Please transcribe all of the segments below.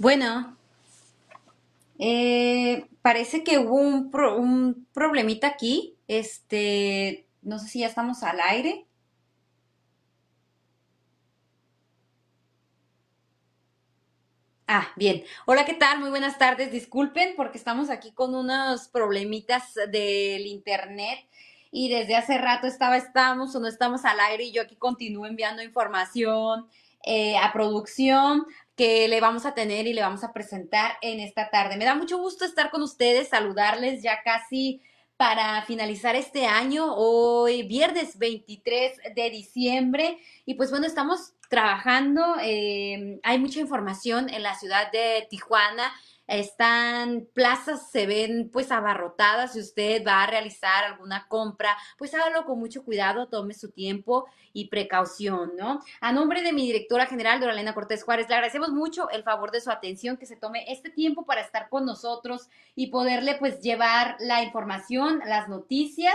Bueno, eh, parece que hubo un, pro- un problemita aquí. Este, no sé si ya estamos al aire. Ah, bien. Hola, ¿qué tal? Muy buenas tardes. Disculpen porque estamos aquí con unos problemitas del internet y desde hace rato estaba, estamos o no estamos al aire y yo aquí continúo enviando información eh, a producción que le vamos a tener y le vamos a presentar en esta tarde. Me da mucho gusto estar con ustedes, saludarles ya casi para finalizar este año, hoy viernes 23 de diciembre. Y pues bueno, estamos trabajando, eh, hay mucha información en la ciudad de Tijuana. Están plazas, se ven pues abarrotadas. Si usted va a realizar alguna compra, pues hágalo con mucho cuidado, tome su tiempo y precaución, ¿no? A nombre de mi directora general, Doralena Cortés Juárez, le agradecemos mucho el favor de su atención, que se tome este tiempo para estar con nosotros y poderle pues llevar la información, las noticias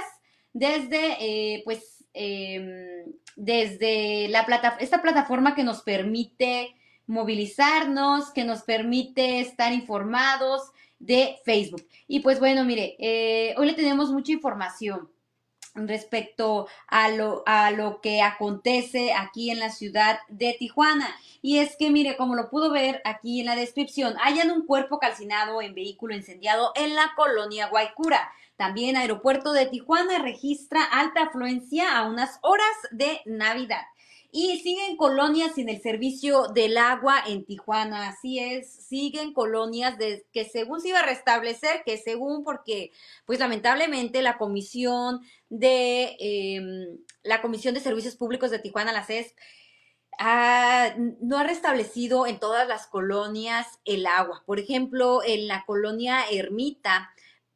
desde eh, pues eh, desde la plata esta plataforma que nos permite movilizarnos, que nos permite estar informados de Facebook. Y pues bueno, mire, eh, hoy le tenemos mucha información respecto a lo, a lo que acontece aquí en la ciudad de Tijuana. Y es que, mire, como lo pudo ver aquí en la descripción, hayan un cuerpo calcinado en vehículo incendiado en la colonia Guaycura. También Aeropuerto de Tijuana registra alta afluencia a unas horas de Navidad. Y siguen colonias sin el servicio del agua en Tijuana, así es, siguen colonias de, que según se iba a restablecer, que según porque, pues lamentablemente la comisión de eh, la Comisión de Servicios Públicos de Tijuana, la CES, ha- no ha restablecido en todas las colonias el agua. Por ejemplo, en la colonia Ermita,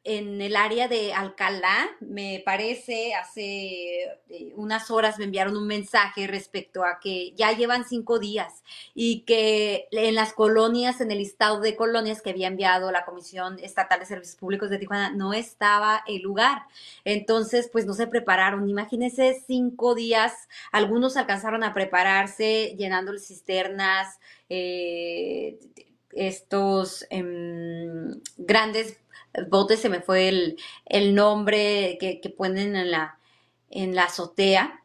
en el área de Alcalá, me parece, hace eh, unas horas me enviaron un mensaje respecto a que ya llevan cinco días y que en las colonias, en el listado de colonias que había enviado la Comisión Estatal de Servicios Públicos de Tijuana, no estaba el lugar. Entonces, pues no se prepararon. Imagínense cinco días algunos alcanzaron a prepararse llenando cisternas, eh, estos em, grandes botes, se me fue el, el nombre que, que ponen en la, en la azotea.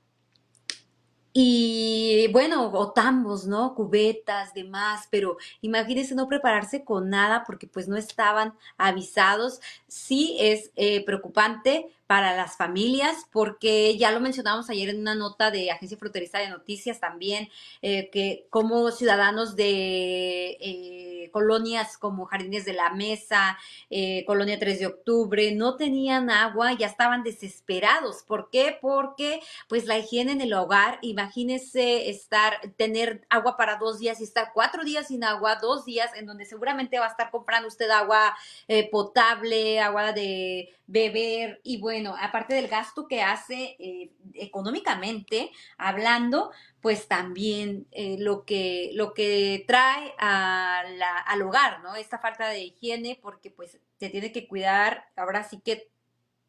Y bueno, o tambos, ¿no? Cubetas, demás, pero imagínense no prepararse con nada porque pues no estaban avisados. Sí es eh, preocupante para las familias porque ya lo mencionamos ayer en una nota de Agencia Fronteriza de Noticias también, eh, que como ciudadanos de eh, colonias como Jardines de la Mesa, eh, Colonia 3 de Octubre, no tenían agua, ya estaban desesperados. ¿Por qué? Porque pues la higiene en el hogar, imagínese estar, tener agua para dos días y estar cuatro días sin agua, dos días en donde seguramente va a estar comprando usted agua eh, potable, agua de beber y bueno, aparte del gasto que hace eh, económicamente hablando, pues también eh, lo que lo que trae al hogar, ¿no? Esta falta de higiene porque pues se tiene que cuidar, ahora sí que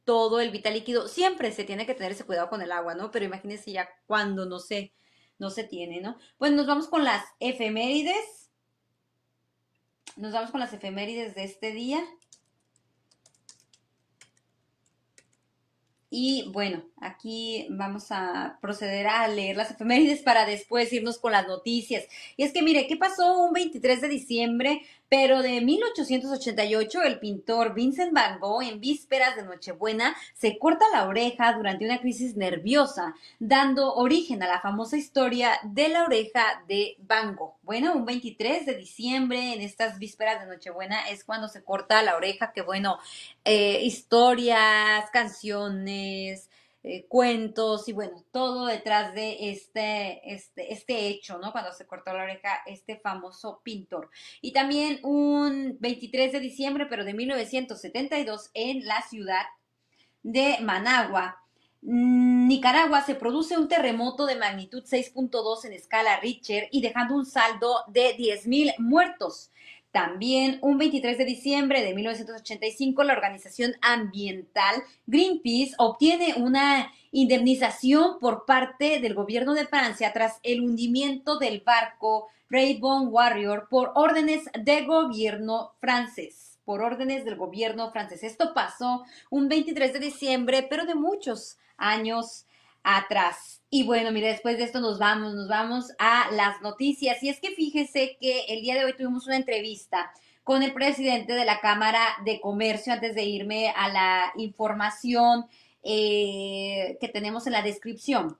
todo el vital líquido, siempre se tiene que tener ese cuidado con el agua, ¿no? Pero imagínense ya cuando no se, no se tiene, ¿no? Pues nos vamos con las efemérides, nos vamos con las efemérides de este día. Y bueno, aquí vamos a proceder a leer las efemérides para después irnos con las noticias. Y es que mire, ¿qué pasó un 23 de diciembre? Pero de 1888, el pintor Vincent Van Gogh, en vísperas de Nochebuena, se corta la oreja durante una crisis nerviosa, dando origen a la famosa historia de la oreja de Van Gogh. Bueno, un 23 de diciembre, en estas vísperas de Nochebuena, es cuando se corta la oreja, que bueno, eh, historias, canciones, eh, cuentos y bueno, todo detrás de este, este, este hecho, ¿no? Cuando se cortó la oreja este famoso pintor. Y también un 23 de diciembre, pero de 1972, en la ciudad de Managua, mm, Nicaragua, se produce un terremoto de magnitud 6.2 en escala Richter y dejando un saldo de 10.000 muertos. También un 23 de diciembre de 1985, la organización ambiental Greenpeace obtiene una indemnización por parte del gobierno de Francia tras el hundimiento del barco Rainbow Warrior por órdenes del gobierno francés. Por órdenes del gobierno francés. Esto pasó un 23 de diciembre, pero de muchos años atrás. Y bueno, mire, después de esto nos vamos, nos vamos a las noticias. Y es que fíjese que el día de hoy tuvimos una entrevista con el presidente de la Cámara de Comercio antes de irme a la información eh, que tenemos en la descripción.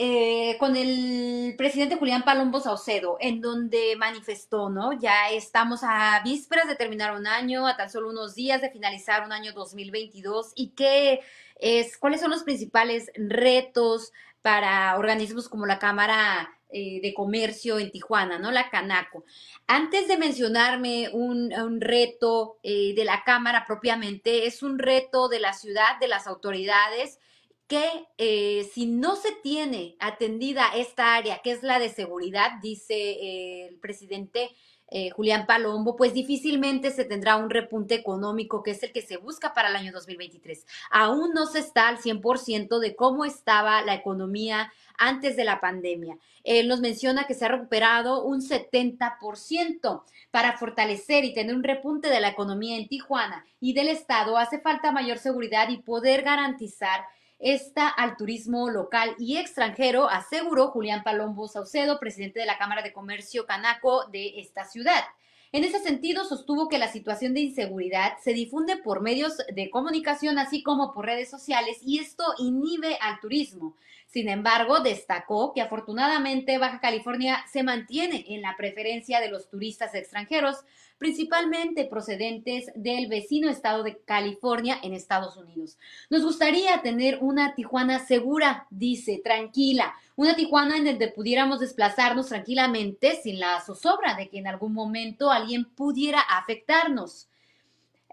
Eh, con el presidente Julián Palombo Saucedo, en donde manifestó, ¿no? Ya estamos a vísperas de terminar un año, a tan solo unos días de finalizar un año 2022 y que es cuáles son los principales retos para organismos como la Cámara eh, de Comercio en Tijuana, ¿no? La Canaco. Antes de mencionarme un, reto eh, de la Cámara propiamente, es un reto de la ciudad, de las autoridades, que eh, si no se tiene atendida esta área, que es la de seguridad, dice el presidente, eh, Julián Palombo, pues difícilmente se tendrá un repunte económico que es el que se busca para el año 2023. Aún no se está al 100% de cómo estaba la economía antes de la pandemia. Él nos menciona que se ha recuperado un 70% para fortalecer y tener un repunte de la economía en Tijuana y del Estado. Hace falta mayor seguridad y poder garantizar esta al turismo local y extranjero, aseguró Julián Palombo Saucedo, presidente de la Cámara de Comercio Canaco de esta ciudad. En ese sentido, sostuvo que la situación de inseguridad se difunde por medios de comunicación, así como por redes sociales, y esto inhibe al turismo. Sin embargo, destacó que afortunadamente Baja California se mantiene en la preferencia de los turistas extranjeros, principalmente procedentes del vecino estado de California en Estados Unidos. Nos gustaría tener una Tijuana segura, dice, tranquila, una Tijuana en donde pudiéramos desplazarnos tranquilamente sin la zozobra de que en algún momento alguien pudiera afectarnos.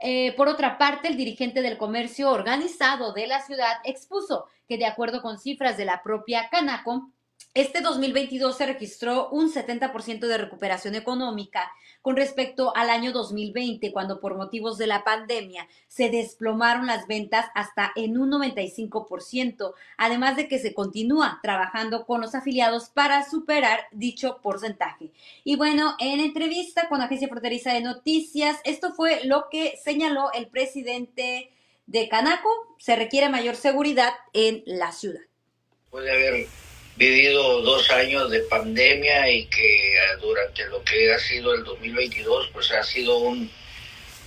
Eh, por otra parte, el dirigente del comercio organizado de la ciudad expuso que de acuerdo con cifras de la propia Canaco, este 2022 se registró un 70% de recuperación económica con respecto al año 2020, cuando por motivos de la pandemia se desplomaron las ventas hasta en un 95%, además de que se continúa trabajando con los afiliados para superar dicho porcentaje. Y bueno, en entrevista con Agencia Fronteriza de Noticias, esto fue lo que señaló el presidente de Canaco, se requiere mayor seguridad en la ciudad. Vivido dos años de pandemia y que eh, durante lo que ha sido el 2022 pues ha sido un,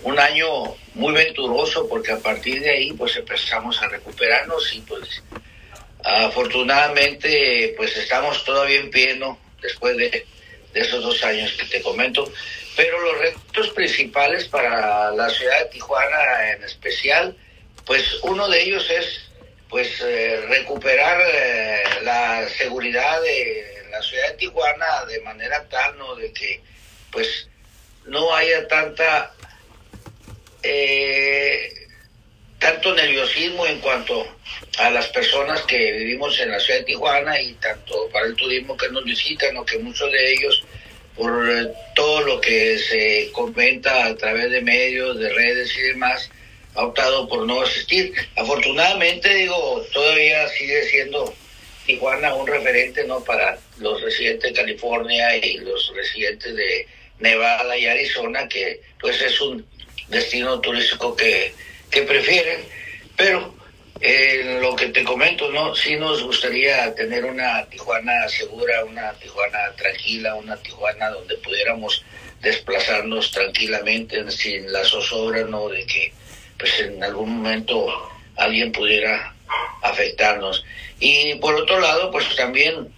un año muy venturoso porque a partir de ahí pues empezamos a recuperarnos y pues afortunadamente pues estamos todavía en pie después de, de esos dos años que te comento. Pero los retos principales para la ciudad de Tijuana en especial pues uno de ellos es pues eh, recuperar eh, la seguridad de la ciudad de Tijuana de manera tal, ¿no? De que pues no haya tanta eh, tanto nerviosismo en cuanto a las personas que vivimos en la ciudad de Tijuana y tanto para el turismo que nos visitan o que muchos de ellos por todo lo que se comenta a través de medios, de redes y demás, ha optado por no asistir. Afortunadamente, digo, todavía sigue siendo Tijuana un referente no para los residentes de California y los residentes de Nevada y Arizona, que pues es un destino turístico que, que prefieren, pero en lo que te comento, ¿no? Sí nos gustaría tener una Tijuana segura, una Tijuana tranquila, una Tijuana donde pudiéramos desplazarnos tranquilamente sin la zozobra, ¿no? De que pues en algún momento alguien pudiera afectarnos. Y por otro lado, pues también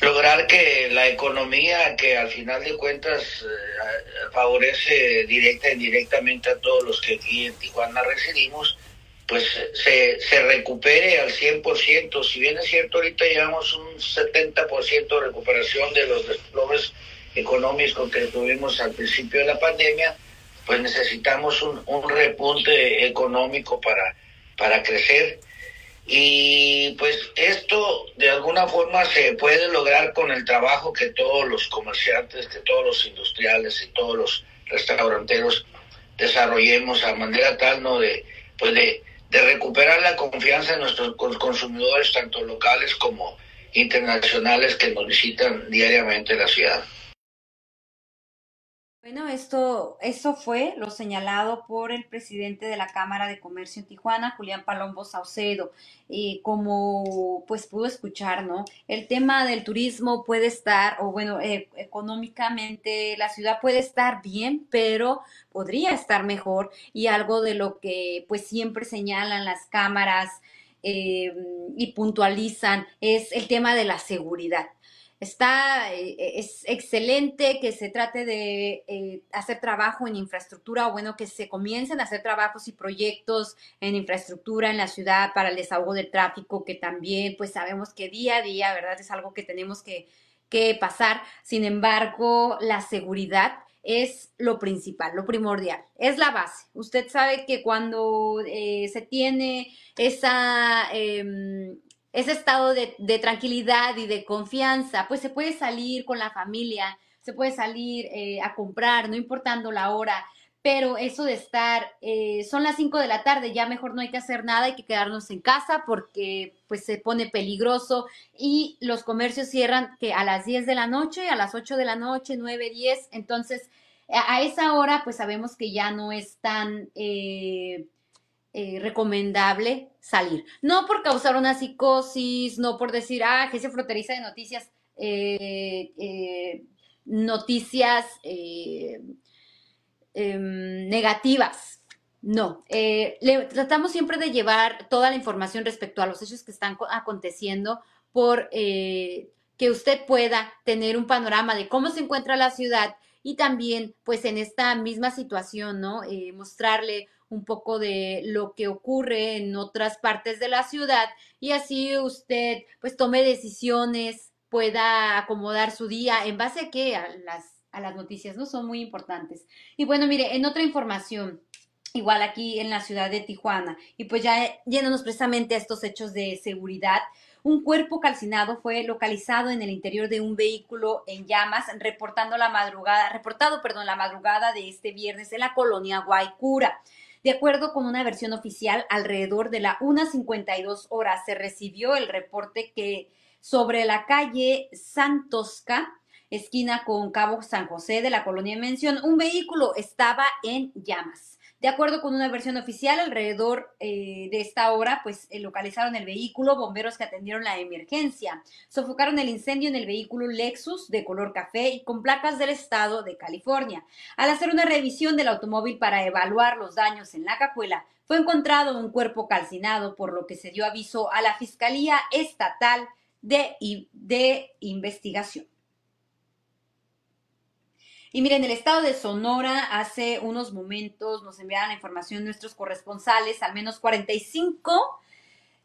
lograr que la economía, que al final de cuentas eh, favorece directa e indirectamente a todos los que aquí en Tijuana residimos, pues se, se recupere al 100%. Si bien es cierto, ahorita llevamos un 70% de recuperación de los desplomes económicos que tuvimos al principio de la pandemia, pues necesitamos un, repunte económico para, para crecer. Y pues esto de alguna forma se puede lograr con el trabajo que todos los comerciantes, que todos los industriales y todos los restauranteros desarrollemos a manera tal no de pues de, de recuperar la confianza de nuestros consumidores tanto locales como internacionales que nos visitan diariamente la ciudad. Bueno, esto, eso fue lo señalado por el presidente de la Cámara de Comercio en Tijuana, Julián Palombo Saucedo. Como pues pudo escuchar, ¿no? El tema del turismo puede estar, o bueno, eh, económicamente la ciudad puede estar bien, pero podría estar mejor. Y algo de lo que pues siempre señalan las cámaras eh, y puntualizan es el tema de la seguridad Está, eh, es excelente que se trate de eh, hacer trabajo en infraestructura, o bueno, que se comiencen a hacer trabajos y proyectos en infraestructura en la ciudad para el desahogo del tráfico, que también, pues sabemos que día a día, ¿verdad? Es algo que tenemos que, que pasar. Sin embargo, la seguridad es lo principal, lo primordial, es la base. Usted sabe que cuando eh, se tiene esa em, ese estado de, tranquilidad y de confianza, pues se puede salir con la familia, se puede salir eh, a comprar, no importando la hora, pero eso de estar, eh, son las 5 de la tarde, ya mejor no hay que hacer nada, hay que quedarnos en casa porque pues se pone peligroso y los comercios cierran que a las 10 de la noche, a las 8 de la noche, 9, 10, entonces a esa hora pues sabemos que ya no es tan... Eh, eh, recomendable salir. No por causar una psicosis, no por decir, ah, agencia fronteriza de noticias, eh, eh, noticias em, negativas. No, le, tratamos siempre de llevar toda la información respecto a los hechos que están aconteciendo por que usted pueda tener un panorama de cómo se encuentra la ciudad y también, pues en esta misma situación, ¿no? mostrarle un poco de lo que ocurre en otras partes de la ciudad y así usted pues tome decisiones, pueda acomodar su día en base a qué, a las, a las noticias, ¿no? Son muy importantes. Y bueno, mire, en otra información, igual aquí en la ciudad de Tijuana, y pues ya yéndonos precisamente a estos hechos de seguridad, un cuerpo calcinado fue localizado en el interior de un vehículo en llamas, reportando la madrugada, reportado, perdón, la madrugada de este viernes en la colonia Guaycura. De acuerdo con una versión oficial, alrededor de la 1.52 horas se recibió el reporte que sobre la calle Santosca, esquina con Cabo San José de la colonia de Mención, un vehículo estaba en llamas. De acuerdo con una versión oficial, alrededor eh, de esta hora, pues eh, localizaron el vehículo, bomberos que atendieron la emergencia. Sofocaron el incendio en el vehículo Lexus de color café y con placas del estado de California. Al hacer una revisión del automóvil para evaluar los daños en la cajuela, fue encontrado un cuerpo calcinado, por lo que se dio aviso a la Fiscalía Estatal de, de Investigación. Y miren, el estado de Sonora hace unos momentos nos enviaron la información nuestros corresponsales, al menos 45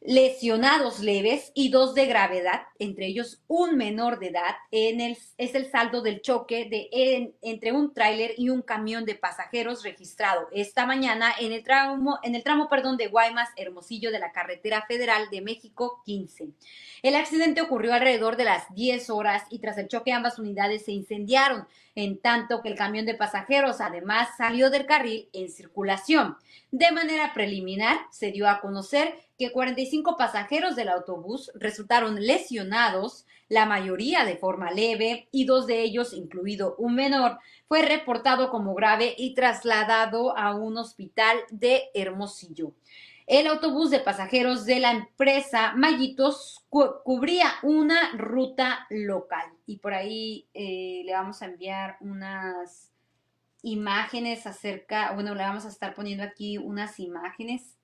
lesionados leves y dos de gravedad, entre ellos un menor de edad, en el, es el saldo del choque de, entre un tráiler y un camión de pasajeros registrado esta mañana en el tramo, en el tramo perdón, de Guaymas, Hermosillo de la carretera federal de México 15. El accidente ocurrió alrededor de las 10 horas y tras el choque ambas unidades se incendiaron, en tanto que el camión de pasajeros además salió del carril en circulación. De manera preliminar, se dio a conocer que 45 pasajeros del autobús resultaron lesionados, la mayoría de forma leve, y dos de ellos, incluido un menor, fue reportado como grave y trasladado a un hospital de Hermosillo. El autobús de pasajeros de la empresa Mallitos cubría una ruta local y por ahí eh, le vamos a enviar unas imágenes acerca, bueno, le vamos a estar poniendo aquí unas imágenes.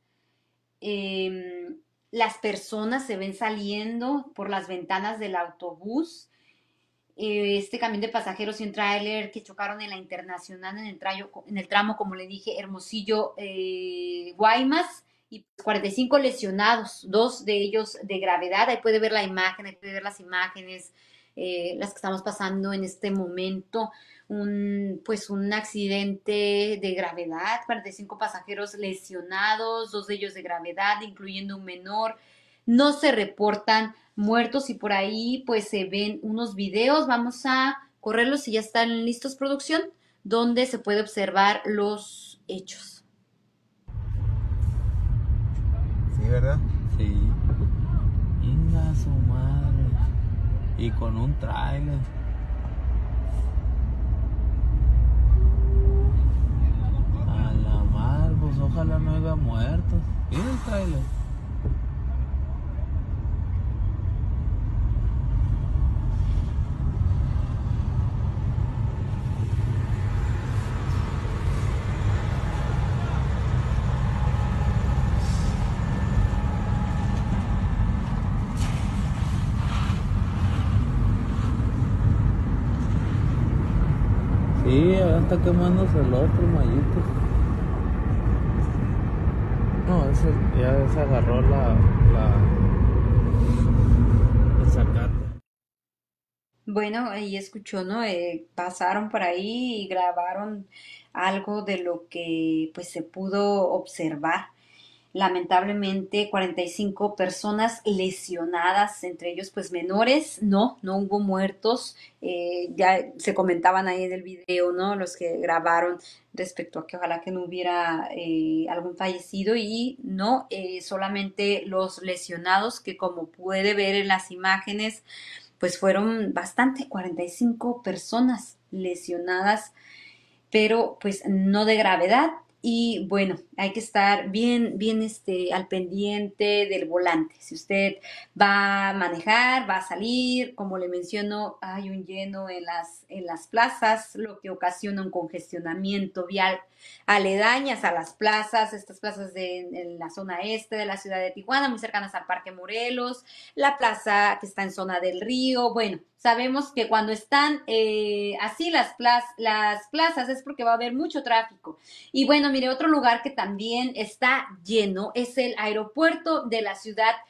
Em, las personas se ven saliendo por las ventanas del autobús. Eh, este camión de pasajeros y un tráiler que chocaron en la internacional en el, en el tramo, como le dije, Hermosillo, eh, Guaymas, y 45 lesionados, dos de ellos de gravedad. Ahí puede ver la imagen, ahí puede ver las imágenes, eh, las que estamos pasando en este momento un, pues un accidente de gravedad, 45 pasajeros lesionados, dos de ellos de gravedad, incluyendo un menor. no se reportan muertos y por ahí pues se ven unos videos. Vamos a correrlos si ya están listos producción, donde se puede observar los hechos. Sí, ¿verdad? Sí. Inga su madre. Y con un trailer. A la madre, pues ojalá no haya muertos. ¿Y el trailer? Sí, ya está quemándose el otro mallito. No, ese ya se agarró la, la el. Bueno, ahí escuchó, ¿no? Eh, pasaron por ahí y grabaron algo de lo que pues se pudo observar. Lamentablemente, 45 personas lesionadas, entre ellos pues menores, no, no hubo muertos, eh, ya se comentaban ahí en el video, ¿no? Los que grabaron respecto a que ojalá que no hubiera eh, algún fallecido y no, eh, solamente los lesionados que como puede ver en las imágenes, pues fueron bastante, 45 personas lesionadas, pero pues no de gravedad, y bueno, hay que estar bien, bien este, al pendiente del volante. Si usted va a manejar, va a salir, como le menciono, hay un lleno en las, en las plazas, lo que ocasiona un congestionamiento vial aledañas a las plazas, estas plazas de, en la zona este de la ciudad de Tijuana, muy cercanas al Parque Morelos, la plaza que está en zona del río. Bueno, sabemos que cuando están eh, así las, las plazas es porque va a haber mucho tráfico. Y bueno, mire, otro lugar que también está lleno es el aeropuerto de la ciudad de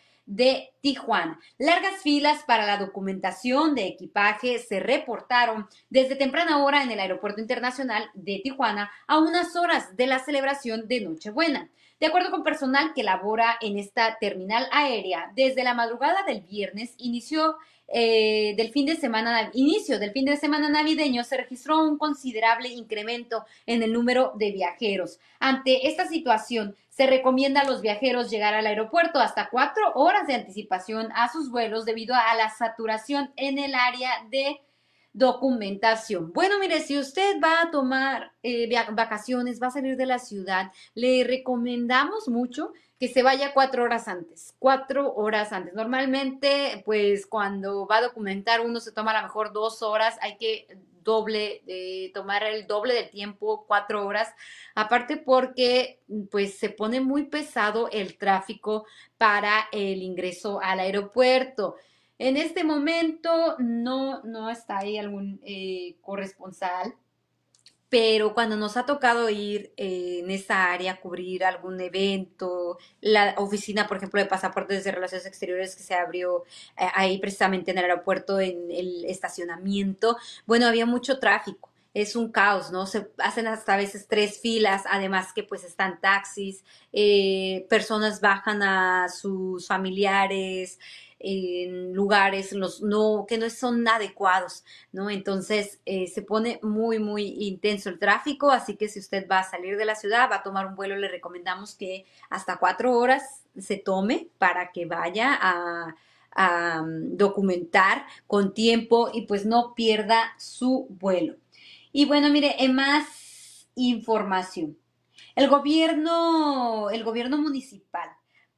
Tijuana. Largas filas para la documentación de equipaje se reportaron desde temprana hora en el Aeropuerto Internacional de Tijuana a unas horas de la celebración de Nochebuena. De acuerdo con personal que labora en esta terminal aérea, desde la madrugada del viernes inició eh, del fin de semana, inicio del fin de semana navideño, se registró un considerable incremento en el número de viajeros. Ante esta situación, se recomienda a los viajeros llegar al aeropuerto hasta cuatro horas de anticipación a sus vuelos debido a la saturación en el área de documentación. Bueno, mire, si usted va a tomar eh, vacaciones, va a salir de la ciudad, le recomendamos mucho que se vaya cuatro horas antes, cuatro horas antes. Normalmente, pues cuando va a documentar uno se toma a lo mejor dos horas, hay que doble, de tomar el doble de tiempo, cuatro horas, aparte porque pues se pone muy pesado el tráfico para el ingreso al aeropuerto. En este momento no, no está ahí algún eh, corresponsal pero cuando nos ha tocado ir eh, en esa área, cubrir algún evento, la oficina, por ejemplo, de pasaportes de relaciones exteriores que se abrió eh, ahí precisamente en el aeropuerto, en el estacionamiento, bueno, había mucho tráfico. Es un caos, ¿no? Se hacen hasta a veces tres filas, además que pues están taxis, eh, personas bajan a sus familiares, en lugares los no, que no son adecuados, ¿no? Entonces eh, se pone muy, muy intenso el tráfico, así que si usted va a salir de la ciudad, va a tomar un vuelo, le recomendamos que hasta cuatro horas se tome para que vaya a, mm, documentar con tiempo y pues no pierda su vuelo. Y bueno, mire, en más información. El gobierno, el gobierno municipal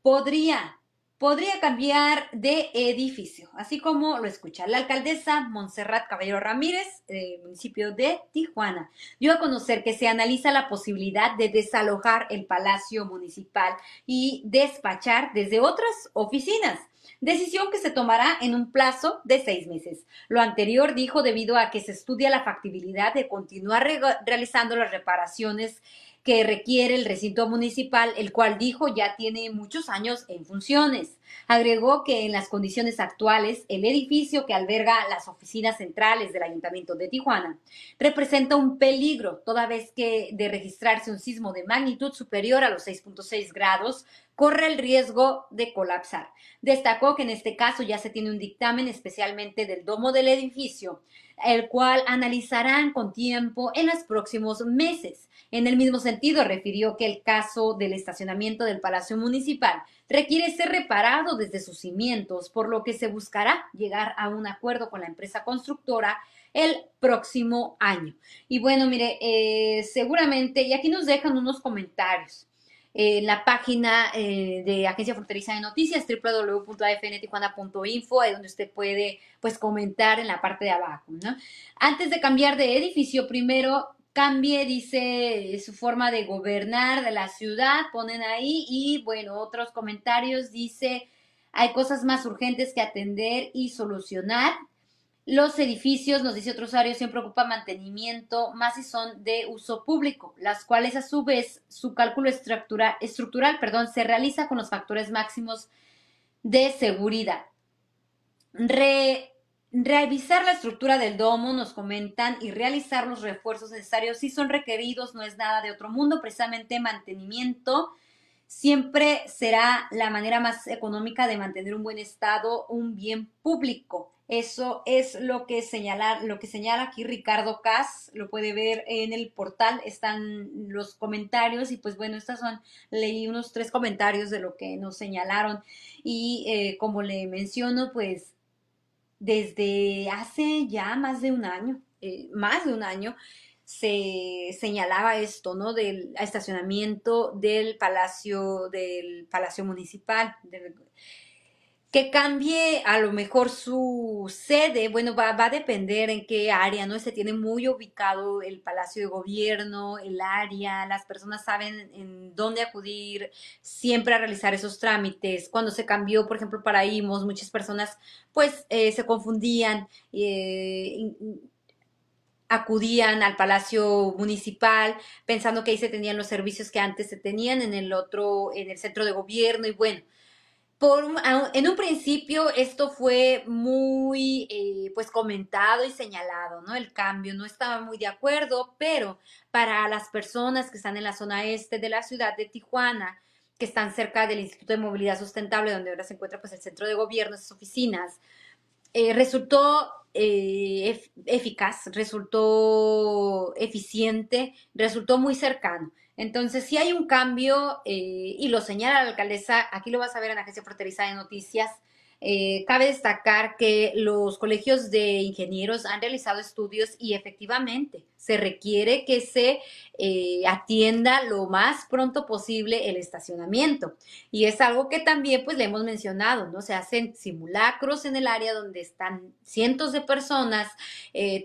podría podría cambiar de edificio, así como lo escucha la alcaldesa Montserrat Caballero Ramírez, del municipio de Tijuana. Dio a conocer que se analiza la posibilidad de desalojar el Palacio Municipal y despachar desde otras oficinas decisión que se tomará en un plazo de seis meses. Lo anterior dijo debido a que se estudia la factibilidad de continuar realizando las reparaciones que requiere el recinto municipal, el cual dijo ya tiene muchos años en funciones. Agregó que en las condiciones actuales, el edificio que alberga las oficinas centrales del Ayuntamiento de Tijuana representa un peligro, toda vez que de registrarse un sismo de magnitud superior a los 6.6 grados, corre el riesgo de colapsar. Destacó que en este caso ya se tiene un dictamen especialmente del domo del edificio, el cual analizarán con tiempo en los próximos meses. En el mismo sentido, refirió que el caso del estacionamiento del Palacio Municipal requiere ser reparado desde sus cimientos, por lo que se buscará llegar a un acuerdo con la empresa constructora el próximo año. Y bueno, mire, eh, seguramente, y aquí nos dejan unos comentarios. en la página eh, de Agencia Fronteriza de Noticias, www.afntijuana.info, ahí donde usted puede pues comentar en la parte de abajo. Antes de cambiar de edificio, primero cambie, dice, su forma de gobernar de la ciudad, ponen ahí, y bueno, otros comentarios dice, hay cosas más urgentes que atender y solucionar. Los edificios, nos dice otro usuario, siempre ocupa mantenimiento, más si son de uso público, las cuales a su vez su cálculo estructural, estructural perdón, se realiza con los factores máximos de seguridad. Re, Revisar la estructura del domo, nos comentan, y realizar los refuerzos necesarios si son requeridos, no es nada de otro mundo, precisamente mantenimiento siempre será la manera más económica de mantener un buen estado, un bien público. Eso es lo que señalar, lo que señala aquí Ricardo Cas, lo puede ver en el portal, están los comentarios y pues bueno, estas son, leí unos tres comentarios de lo que nos señalaron y eh, como le menciono, pues desde hace ya más de un año, eh, más de un año, se señalaba esto, ¿no? Del estacionamiento del palacio, del palacio municipal, que cambie a lo mejor su sede, bueno, va, va, a depender en qué área, ¿no? Se tiene muy ubicado el Palacio de Gobierno, el área, las personas saben en dónde acudir siempre a realizar esos trámites. Cuando se cambió, por ejemplo, para IMOS, muchas personas pues eh, se confundían. Eh, acudían al Palacio Municipal pensando que ahí se tenían los servicios que antes se tenían en el otro, en el centro de gobierno y bueno, en un principio esto fue muy eh, pues comentado y señalado, ¿no? El cambio, no estaba muy de acuerdo, pero para las personas que están en la zona este de la ciudad de Tijuana, que están cerca del Instituto de Movilidad Sustentable, donde ahora se encuentra pues el centro de gobierno, esas oficinas, eh, resultó eh, eficaz, resultó eficiente, resultó muy cercano. Entonces, si hay un cambio, eh, y lo señala la alcaldesa, aquí lo vas a ver en Agencia Fronteriza de Noticias, eh, cabe destacar que los colegios de ingenieros han realizado estudios y efectivamente se requiere que se eh, atienda lo más pronto posible el estacionamiento. Y es algo que también pues le hemos mencionado, ¿no? Se hacen simulacros en el área donde están cientos de personas,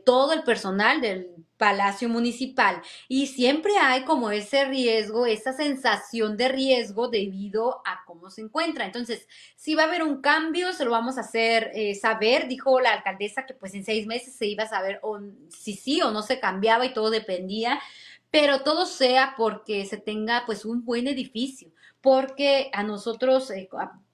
todo el personal del Palacio Municipal y siempre hay como ese riesgo, esa sensación de riesgo debido a cómo se encuentra. Entonces, si va a haber un cambio, se lo vamos a hacer eh, saber, dijo la alcaldesa que pues en seis meses se iba a saber si sí o no se y todo dependía, pero todo sea porque se tenga pues un buen edificio, porque a nosotros, eh,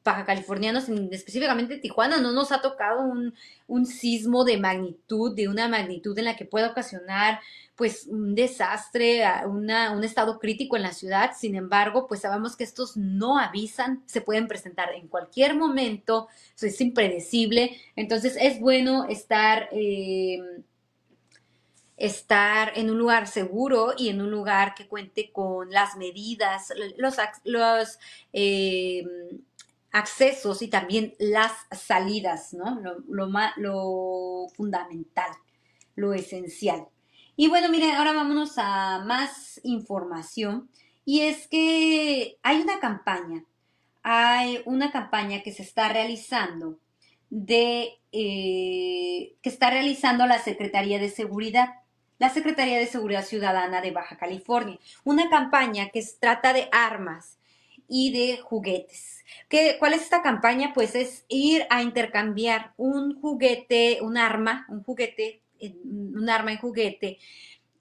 baja californianos, específicamente Tijuana, no nos ha tocado un, un, sismo de magnitud, de una magnitud en la que pueda ocasionar pues un desastre, una, un estado crítico en la ciudad. Sin embargo, pues sabemos que estos no avisan, se pueden presentar en cualquier momento, eso es impredecible. Entonces es bueno estar... Eh, estar en un lugar seguro y en un lugar que cuente con las medidas, los, eh, accesos y también las salidas, ¿no? Lo, lo, fundamental, lo esencial. Y bueno, miren, ahora vámonos a más información. Y es que hay una campaña, hay una campaña que se está realizando de, eh, que está realizando la Secretaría de Seguridad, la Secretaría de Seguridad Ciudadana de Baja California. Una campaña que trata de armas y de juguetes. ¿Qué, ¿Cuál es esta campaña? Pues es ir a intercambiar un juguete, un arma, un juguete, un arma en juguete,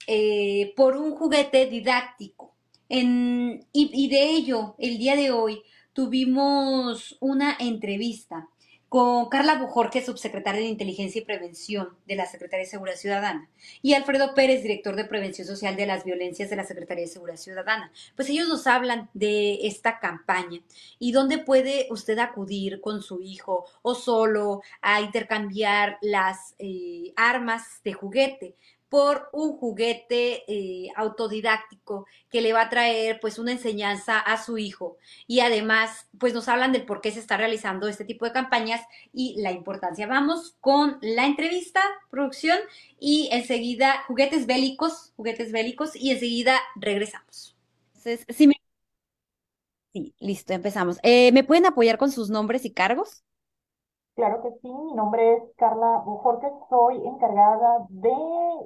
eh, por un juguete didáctico. y, de ello, el día de hoy, tuvimos una entrevista con Carla Bujorque, subsecretaria de Inteligencia y Prevención de la Secretaría de Seguridad Ciudadana, y Alfredo Pérez, director de Prevención Social de las Violencias de la Secretaría de Seguridad Ciudadana. Pues ellos nos hablan de esta campaña y dónde puede usted acudir con su hijo o solo a intercambiar las eh, armas de juguete por un juguete eh, autodidáctico que le va a traer pues una enseñanza a su hijo y además pues nos hablan del por qué se está realizando este tipo de campañas y la importancia. Vamos con la entrevista, producción y enseguida juguetes bélicos, juguetes bélicos y enseguida regresamos. Sí, sí listo, empezamos. Eh, ¿Me pueden apoyar con sus nombres y cargos? Claro que sí, mi nombre es Carla Bujorquez, soy encargada de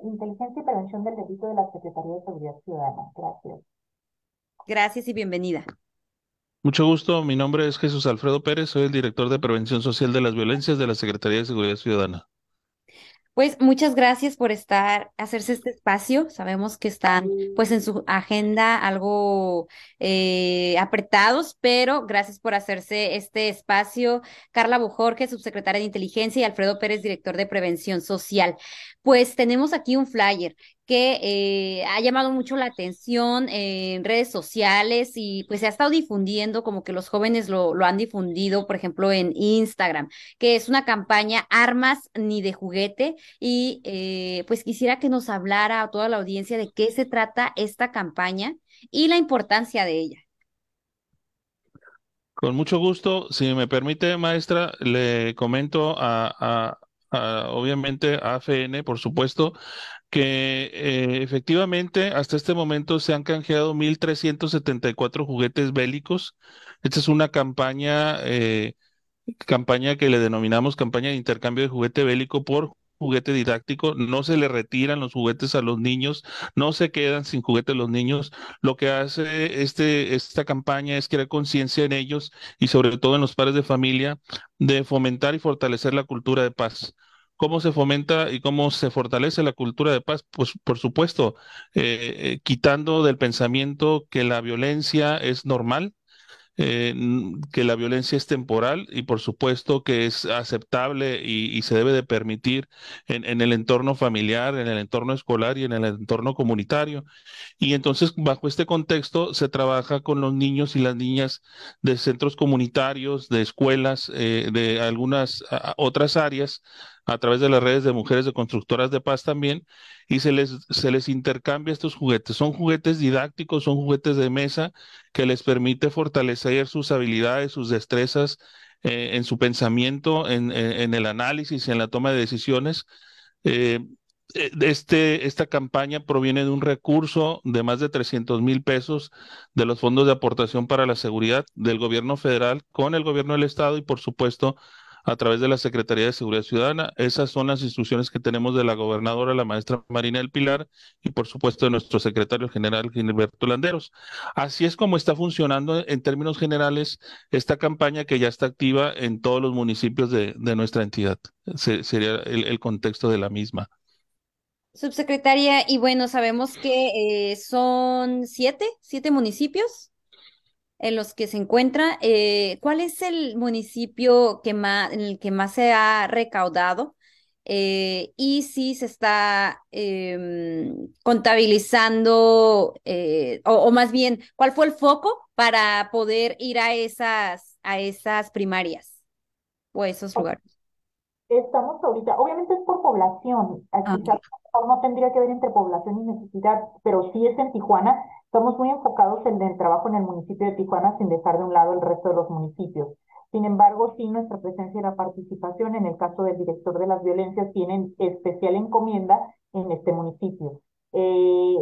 Inteligencia y Prevención del Delito de la Secretaría de Seguridad Ciudadana. Gracias. Gracias y bienvenida. Mucho gusto, mi nombre es Jesús Alfredo Pérez, soy el director de Prevención Social de las Violencias de la Secretaría de Seguridad Ciudadana. Pues muchas gracias por estar, hacerse este espacio. Sabemos que están pues en su agenda algo eh, apretados, pero gracias por hacerse este espacio. Carla Bujorge, subsecretaria de Inteligencia, y Alfredo Pérez, director de Prevención Social. Pues tenemos aquí un flyer que eh, ha llamado mucho la atención en redes sociales y pues se ha estado difundiendo, como que los jóvenes lo, lo han difundido, por ejemplo, en Instagram, que es una campaña Armas ni de juguete. Y eh, pues quisiera que nos hablara a toda la audiencia de qué se trata esta campaña y la importancia de ella. Con mucho gusto, si me permite, maestra, le comento a, obviamente a AFN, por supuesto, que eh, efectivamente hasta este momento se han canjeado 1.374 juguetes bélicos. Esta es una campaña, eh, campaña que le denominamos campaña de intercambio de juguete bélico por juguete didáctico, no se le retiran los juguetes a los niños, no se quedan sin juguetes los niños. Lo que hace este, esta campaña es crear conciencia en ellos y sobre todo en los padres de familia de fomentar y fortalecer la cultura de paz. ¿Cómo se fomenta y cómo se fortalece la cultura de paz? Pues por supuesto, eh, eh, quitando del pensamiento que la violencia es normal, eh, que la violencia es temporal y por supuesto que es aceptable y, se debe de permitir en, en, el entorno familiar, en el entorno escolar y en el entorno comunitario. Y entonces, bajo este contexto, se trabaja con los niños y las niñas de centros comunitarios, de escuelas, de algunas otras áreas a través de las redes de mujeres de constructoras de paz también, y se les, se les intercambia estos juguetes. Son juguetes didácticos, son juguetes de mesa que les permite fortalecer sus habilidades, sus destrezas eh, en su pensamiento, en, en, el análisis, en la toma de decisiones. Eh, eh, este, esta campaña proviene de un recurso de más de 300 mil pesos de los fondos de aportación para la seguridad del gobierno federal con el gobierno del estado y por supuesto a través de la Secretaría de Seguridad Ciudadana. Esas son las instrucciones que tenemos de la gobernadora, la maestra Marina del Pilar, y por supuesto de nuestro secretario general, Gilberto Landeros. Así es como está funcionando en términos generales esta campaña que ya está activa en todos los municipios de, nuestra entidad. sería el, contexto de la misma. Subsecretaria, y bueno, sabemos que eh, son siete, siete municipios en los que se encuentra. Eh, ¿Cuál es el municipio que más, en el que más se ha recaudado? Eh, y si se está em, contabilizando, eh, o, más bien, ¿cuál fue el foco para poder ir a esas, a esas primarias o a esos lugares? Estamos ahorita, obviamente es por población, aquí no tendría que ver entre población y necesidad, pero sí es en Tijuana, Estamos muy enfocados en el trabajo en el municipio de Tijuana sin dejar de un lado el resto de los municipios. Sin embargo, sí nuestra presencia y la participación en el caso del director de las violencias tienen especial encomienda en este municipio. Eh,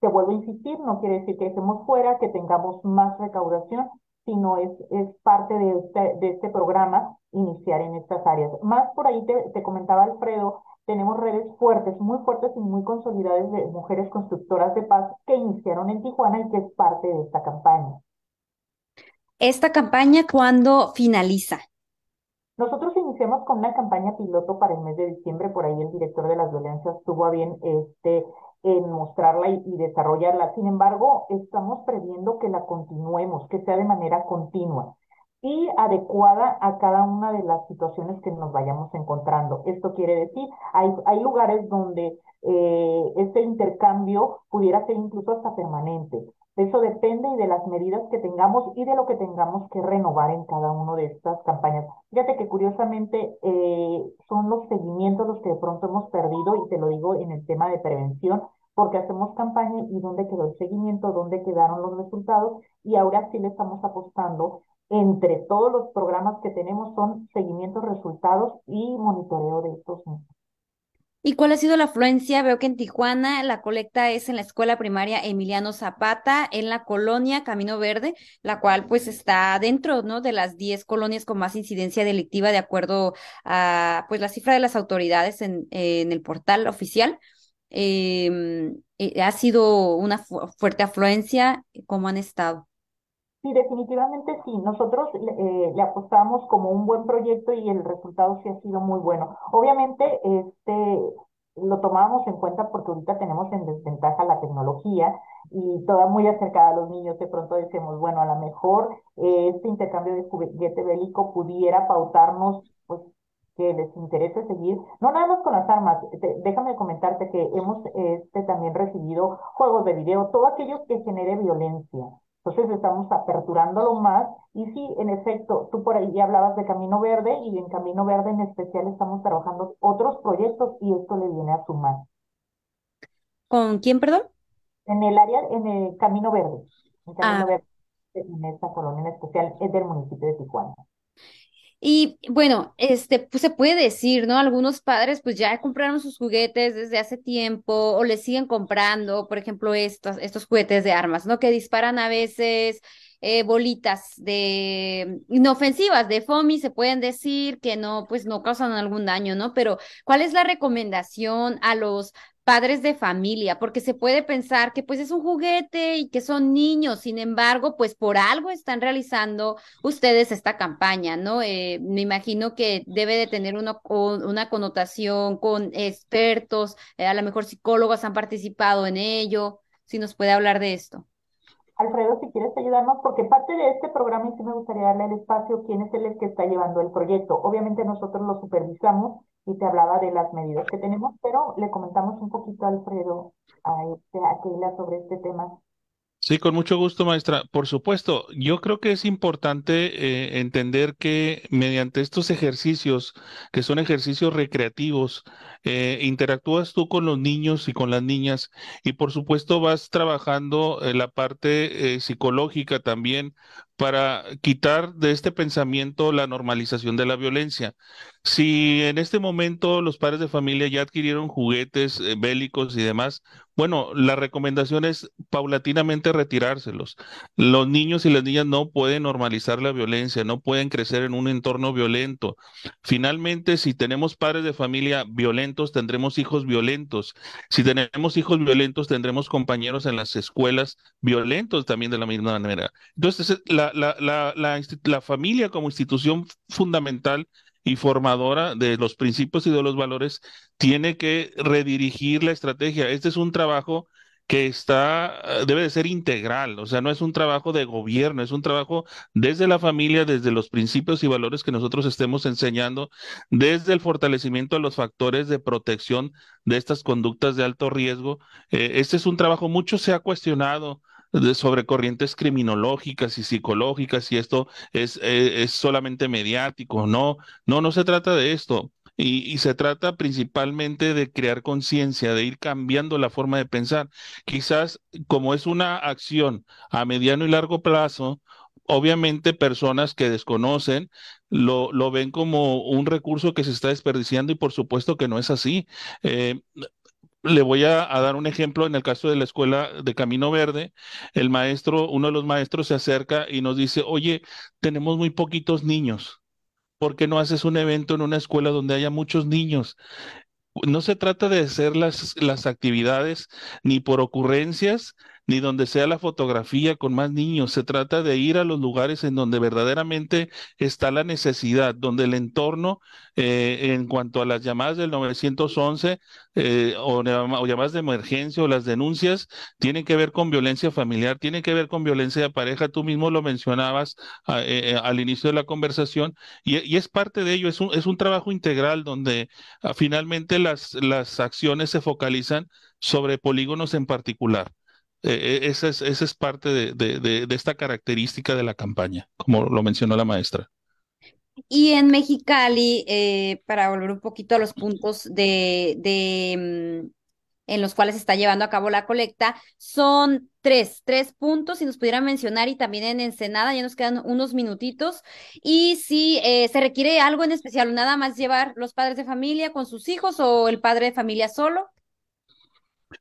te vuelvo a insistir, no quiere decir que estemos fuera, que tengamos más recaudación, sino es, es parte de este, de este programa iniciar en estas áreas. Más por ahí te, te comentaba Alfredo, tenemos redes fuertes, muy fuertes y muy consolidadas de mujeres constructoras de paz que iniciaron en Tijuana y que es parte de esta campaña. ¿Esta campaña cuándo finaliza? Nosotros iniciamos con una campaña piloto para el mes de diciembre, por ahí el director de las violencias tuvo a bien este, en mostrarla y, desarrollarla. Sin embargo, estamos previendo que la continuemos, que sea de manera continua y adecuada a cada una de las situaciones que nos vayamos encontrando. Esto quiere decir, hay, hay lugares donde eh, este intercambio pudiera ser incluso hasta permanente. Eso depende y de las medidas que tengamos y de lo que tengamos que renovar en cada una de estas campañas. Fíjate que curiosamente eh, son los seguimientos los que de pronto hemos perdido y te lo digo en el tema de prevención, porque hacemos campaña y dónde quedó el seguimiento, dónde quedaron los resultados y ahora sí le estamos apostando entre todos los programas que tenemos son seguimientos, resultados y monitoreo de estos mismos. ¿Y cuál ha sido la afluencia? Veo que en Tijuana la colecta es en la escuela primaria Emiliano Zapata, en la colonia Camino Verde, la cual pues está dentro, ¿no? De las 10 colonias con más incidencia delictiva de acuerdo a pues la cifra de las autoridades en, el portal oficial. Eh, ha sido una fu fuerte afluencia, ¿cómo han estado? Sí, definitivamente sí. Nosotros eh, le apostamos como un buen proyecto y el resultado sí ha sido muy bueno. Obviamente, este, lo tomábamos en cuenta porque ahorita tenemos en desventaja la tecnología y toda muy acercada a los niños. De pronto decimos, bueno, a lo mejor eh, este intercambio de juguete bélico pudiera pautarnos, pues, que les interese seguir, no nada más con las armas, déjame comentarte que hemos este, también recibido juegos de video, todo aquello que genere violencia. Entonces estamos aperturándolo más y sí, en efecto, tú por ahí hablabas de Camino Verde y en Camino Verde en especial estamos trabajando otros proyectos y esto le viene a sumar. ¿Con quién, perdón? En el área, en el Camino Verde, en Camino Ah, Verde, en esta colonia en especial, es del municipio de Tijuana. Y bueno, este, pues se puede decir, ¿no? Algunos padres pues ya compraron sus juguetes desde hace tiempo o les siguen comprando, por ejemplo, estos, estos juguetes de armas, ¿no? Que disparan a veces eh, bolitas de inofensivas, de FOMI, se pueden decir que no, pues no causan algún daño, ¿no? Pero ¿cuál es la recomendación a los padres de familia? Porque se puede pensar que pues es un juguete y que son niños, sin embargo, pues por algo están realizando ustedes esta campaña, ¿no? Eh, me imagino que debe de tener una, una connotación con expertos, eh, a lo mejor psicólogos han participado en ello, si nos puede hablar de esto. Alfredo, si quieres ayudarnos, porque parte de este programa y sí me gustaría darle el espacio, quién es el que está llevando el proyecto. Obviamente nosotros lo supervisamos y te hablaba de las medidas que tenemos, pero le comentamos un poquito a Alfredo, a, este, a Keila sobre este tema. Sí, con mucho gusto, maestra. Por supuesto, yo creo que es importante eh, entender que mediante estos ejercicios, que son ejercicios recreativos, eh, interactúas tú con los niños y con las niñas y por supuesto vas trabajando en la parte eh, psicológica también para quitar de este pensamiento la normalización de la violencia. Si en este momento los padres de familia ya adquirieron juguetes eh, bélicos y demás, bueno, la recomendación es paulatinamente retirárselos. Los niños y las niñas no pueden normalizar la violencia, no pueden crecer en un entorno violento. Finalmente, si tenemos padres de familia violentos, tendremos hijos violentos. Si tenemos hijos violentos, tendremos compañeros en las escuelas violentos también de la misma manera. Entonces, la, la, la, la, la familia como institución fundamental y formadora de los principios y de los valores tiene que redirigir la estrategia. Este es un trabajo que está, debe de ser integral, o sea, no es un trabajo de gobierno, es un trabajo desde la familia, desde los principios y valores que nosotros estemos enseñando, desde el fortalecimiento de los factores de protección de estas conductas de alto riesgo. Eh, este es un trabajo, mucho se ha cuestionado de, sobre corrientes criminológicas y psicológicas, y esto es, eh, es solamente mediático. No, no, no se trata de esto. Y, se trata principalmente de crear conciencia, de ir cambiando la forma de pensar. Quizás como es una acción a mediano y largo plazo, obviamente personas que desconocen lo, lo ven como un recurso que se está desperdiciando y por supuesto que no es así. Eh, le voy a, a, dar un ejemplo en el caso de la escuela de Camino Verde. El maestro, uno de los maestros se acerca y nos dice, oye, tenemos muy poquitos niños. ¿Por qué no haces un evento en una escuela donde haya muchos niños? No se trata de hacer las, las actividades ni por ocurrencias, ni donde sea la fotografía con más niños. Se trata de ir a los lugares en donde verdaderamente está la necesidad, donde el entorno, eh, en cuanto a las llamadas del 911 eh, o, llamadas de emergencia o las denuncias, tienen que ver con violencia familiar, tienen que ver con violencia de pareja. Tú mismo lo mencionabas ah, eh, al inicio de la conversación y, es parte de ello, es un, es un trabajo integral donde ah, finalmente las acciones se focalizan sobre polígonos en particular. Eh, eh, esa, es, esa es parte de, esta característica de la campaña, como lo mencionó la maestra. Y en Mexicali, eh, para volver un poquito a los puntos de, de mm, en los cuales se está llevando a cabo la colecta, son tres, tres puntos, si nos pudieran mencionar, y también en Ensenada, ya nos quedan unos minutitos. Y si eh, se requiere algo en especial, nada más llevar los padres de familia con sus hijos o el padre de familia solo.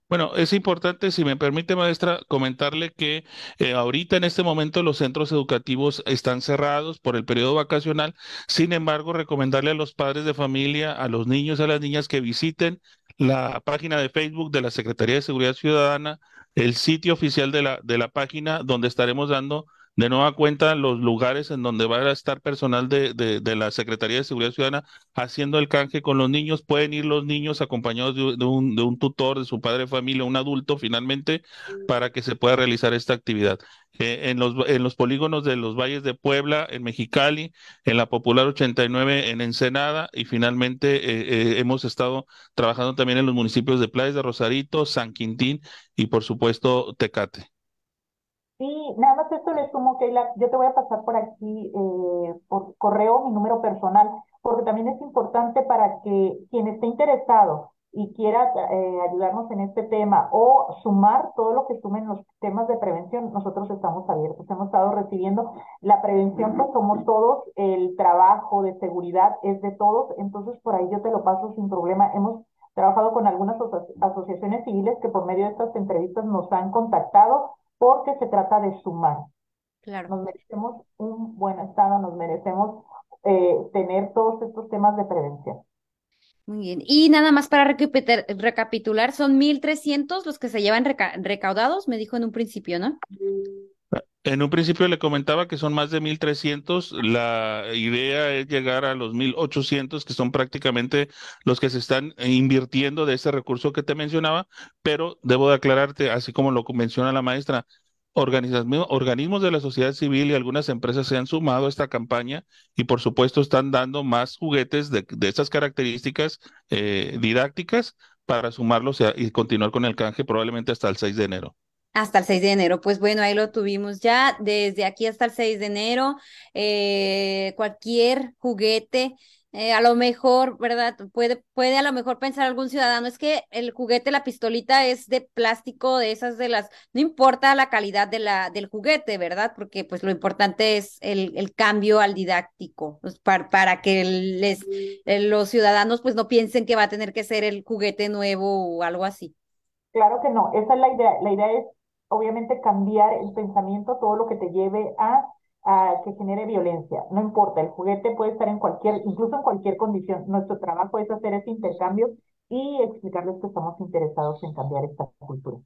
Bueno, es importante, si me permite, maestra, comentarle que eh, ahorita en este momento los centros educativos están cerrados por el periodo vacacional. Sin embargo, recomendarle a los padres de familia, a los niños, a las niñas que visiten la página de Facebook de la Secretaría de Seguridad Ciudadana, el sitio oficial de la, de la página donde estaremos dando de nueva cuenta los lugares en donde va a estar personal de, de, la Secretaría de Seguridad Ciudadana haciendo el canje con los niños. Pueden ir los niños acompañados de, de, un, de un tutor, de su padre de familia, un adulto finalmente, para que se pueda realizar esta actividad. Eh, en, los, en los polígonos de los valles de Puebla, en Mexicali, en la Popular 89 en Ensenada y finalmente eh, eh, hemos estado trabajando también en los municipios de Playas de Rosarito, San Quintín y por supuesto Tecate. Sí, nada más esto le sumo, Keila, yo te voy a pasar por aquí, eh, por correo, mi número personal, porque también es importante para que quien esté interesado y quiera eh, ayudarnos en este tema o sumar todo lo que sumen los temas de prevención, nosotros estamos abiertos. Hemos estado recibiendo la prevención, pues somos todos, el trabajo de seguridad es de todos, entonces por ahí yo te lo paso sin problema. Hemos trabajado con algunas aso asociaciones civiles que por medio de estas entrevistas nos han contactado porque se trata de sumar. Claro. Nos merecemos un buen estado, nos merecemos eh, tener todos estos temas de prevención. Muy bien. Y nada más para recapitular, son 1.300 los que se llevan reca recaudados, me dijo en un principio, ¿no? En un principio le comentaba que son más de 1.300. La idea es llegar a los 1.800, que son prácticamente los que se están invirtiendo de ese recurso que te mencionaba, pero debo de aclararte, así como lo menciona la maestra, organismos de la sociedad civil y algunas empresas se han sumado a esta campaña y por supuesto están dando más juguetes de, de esas características eh, didácticas para sumarlos y, y continuar con el canje probablemente hasta el 6 de enero. Hasta el 6 de enero. Pues bueno, ahí lo tuvimos ya. Desde aquí hasta el 6 de enero, eh, cualquier juguete, eh, a lo mejor, ¿verdad? Puede, puede a lo mejor pensar algún ciudadano, es que el juguete, la pistolita es de plástico, de esas de las, no importa la calidad de la, del juguete, ¿verdad? Porque pues lo importante es el, el cambio al didáctico, pues, para, para que les, eh, los ciudadanos pues no piensen que va a tener que ser el juguete nuevo o algo así. Claro que no, esa es la idea. La idea es obviamente cambiar el pensamiento, todo lo que te lleve a, a, que genere violencia. No importa, el juguete puede estar en cualquier, incluso en cualquier condición. Nuestro trabajo es hacer ese intercambio y explicarles que estamos interesados en cambiar esta cultura.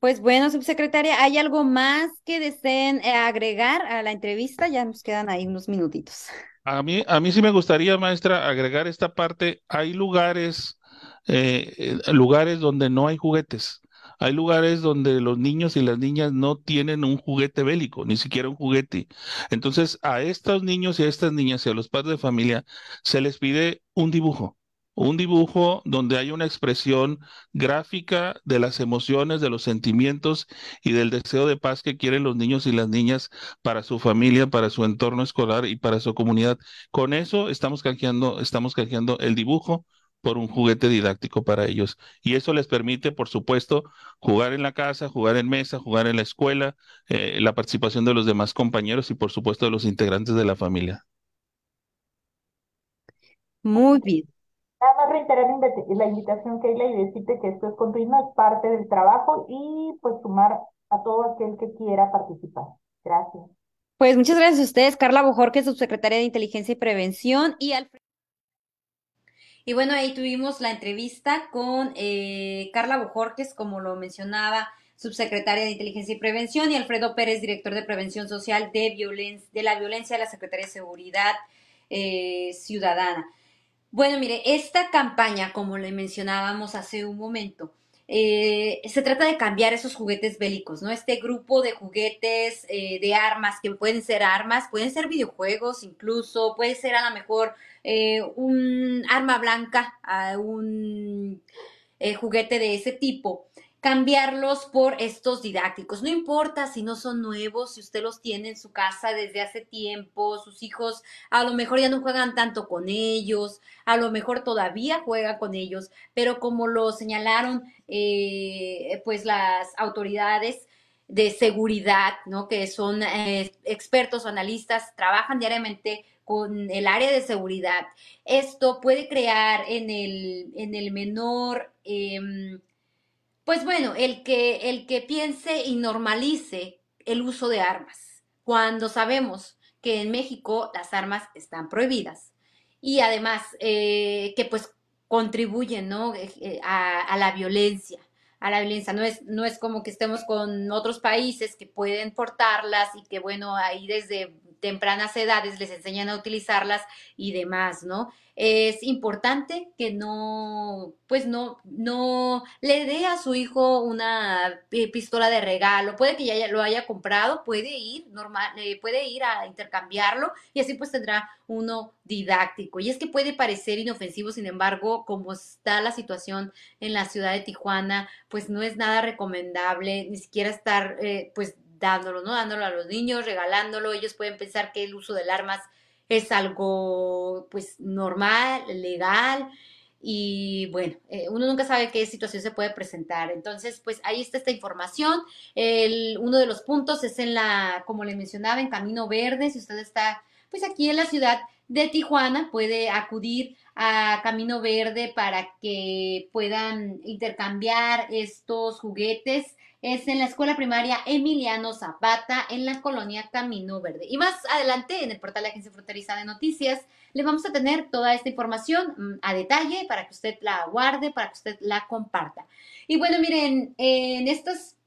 Pues bueno, subsecretaria, ¿hay algo más que deseen eh, agregar a la entrevista? Ya nos quedan ahí unos minutitos. A mí, a mí sí me gustaría, maestra, agregar esta parte. Hay lugares, eh, lugares donde no hay juguetes. Hay lugares donde los niños y las niñas no tienen un juguete bélico, ni siquiera un juguete. Entonces, a estos niños y a estas niñas y a los padres de familia se les pide un dibujo. Un dibujo donde hay una expresión gráfica de las emociones, de los sentimientos y del deseo de paz que quieren los niños y las niñas para su familia, para su entorno escolar y para su comunidad. Con eso estamos canjeando, estamos canjeando el dibujo por un juguete didáctico para ellos. Y eso les permite, por supuesto, jugar en la casa, jugar en mesa, jugar en la escuela, eh, la participación de los demás compañeros y, por supuesto, de los integrantes de la familia. Muy bien. Nada más reiterar la invitación, Keila, y decirte que esto es continuo, es parte del trabajo y pues sumar a todo aquel que quiera participar. Gracias. Pues muchas gracias a ustedes, Carla Bojorque, subsecretaria de Inteligencia y Prevención, y Alfredo. Y bueno, ahí tuvimos la entrevista con eh, Carla Bojorques, como lo mencionaba subsecretaria de Inteligencia y Prevención, y Alfredo Pérez, director de Prevención Social de, de la Violencia de la Secretaría de Seguridad eh, Ciudadana. Bueno, mire, esta campaña, como le mencionábamos hace un momento, eh, se trata de cambiar esos juguetes bélicos, ¿no? Este grupo de juguetes, eh, de armas, que pueden ser armas, pueden ser videojuegos incluso, puede ser a lo mejor eh, un arma blanca, un juguete de ese tipo cambiarlos por estos didácticos. No importa si no son nuevos, si usted los tiene en su casa desde hace tiempo, sus hijos a lo mejor ya no juegan tanto con ellos, a lo mejor todavía juega con ellos, pero como lo señalaron eh, pues las autoridades de seguridad, ¿no? que son eh, expertos analistas, trabajan diariamente con el área de seguridad. Esto puede crear en el, en el menor... Em, pues bueno, el que, el que piense y normalice el uso de armas, cuando sabemos que en México las armas están prohibidas y además eh, que pues contribuyen ¿no? Eh, eh, a, la violencia, a la violencia. No es, no es como que estemos con otros países que pueden portarlas y que bueno, ahí desde tempranas edades les enseñan a utilizarlas y demás, ¿no? Es importante que no, pues no, no le dé a su hijo una pistola de regalo. Puede que ya lo haya comprado, puede ir normal, eh, puede ir a intercambiarlo y así pues tendrá uno didáctico. Y es que puede parecer inofensivo, sin embargo, como está la situación en la ciudad de Tijuana, pues no es nada recomendable, ni siquiera estar, eh, pues dándolo, ¿no? Dándolo a los niños, regalándolo. Ellos pueden pensar que el uso del armas es algo, pues, normal, legal. Y bueno, eh, uno nunca sabe qué situación se puede presentar. Entonces, pues ahí está esta información. El, uno de los puntos es en la, como le mencionaba, en Camino Verde. Si usted está, pues aquí en la ciudad de Tijuana, puede acudir a Camino Verde para que puedan intercambiar estos juguetes es en la escuela primaria Emiliano Zapata, en la colonia Camino Verde. Y más adelante, en el portal de Agencia Fronteriza de Noticias, le vamos a tener toda esta información mm, a detalle para que usted la guarde, para que usted la comparta. Y bueno, miren, en estas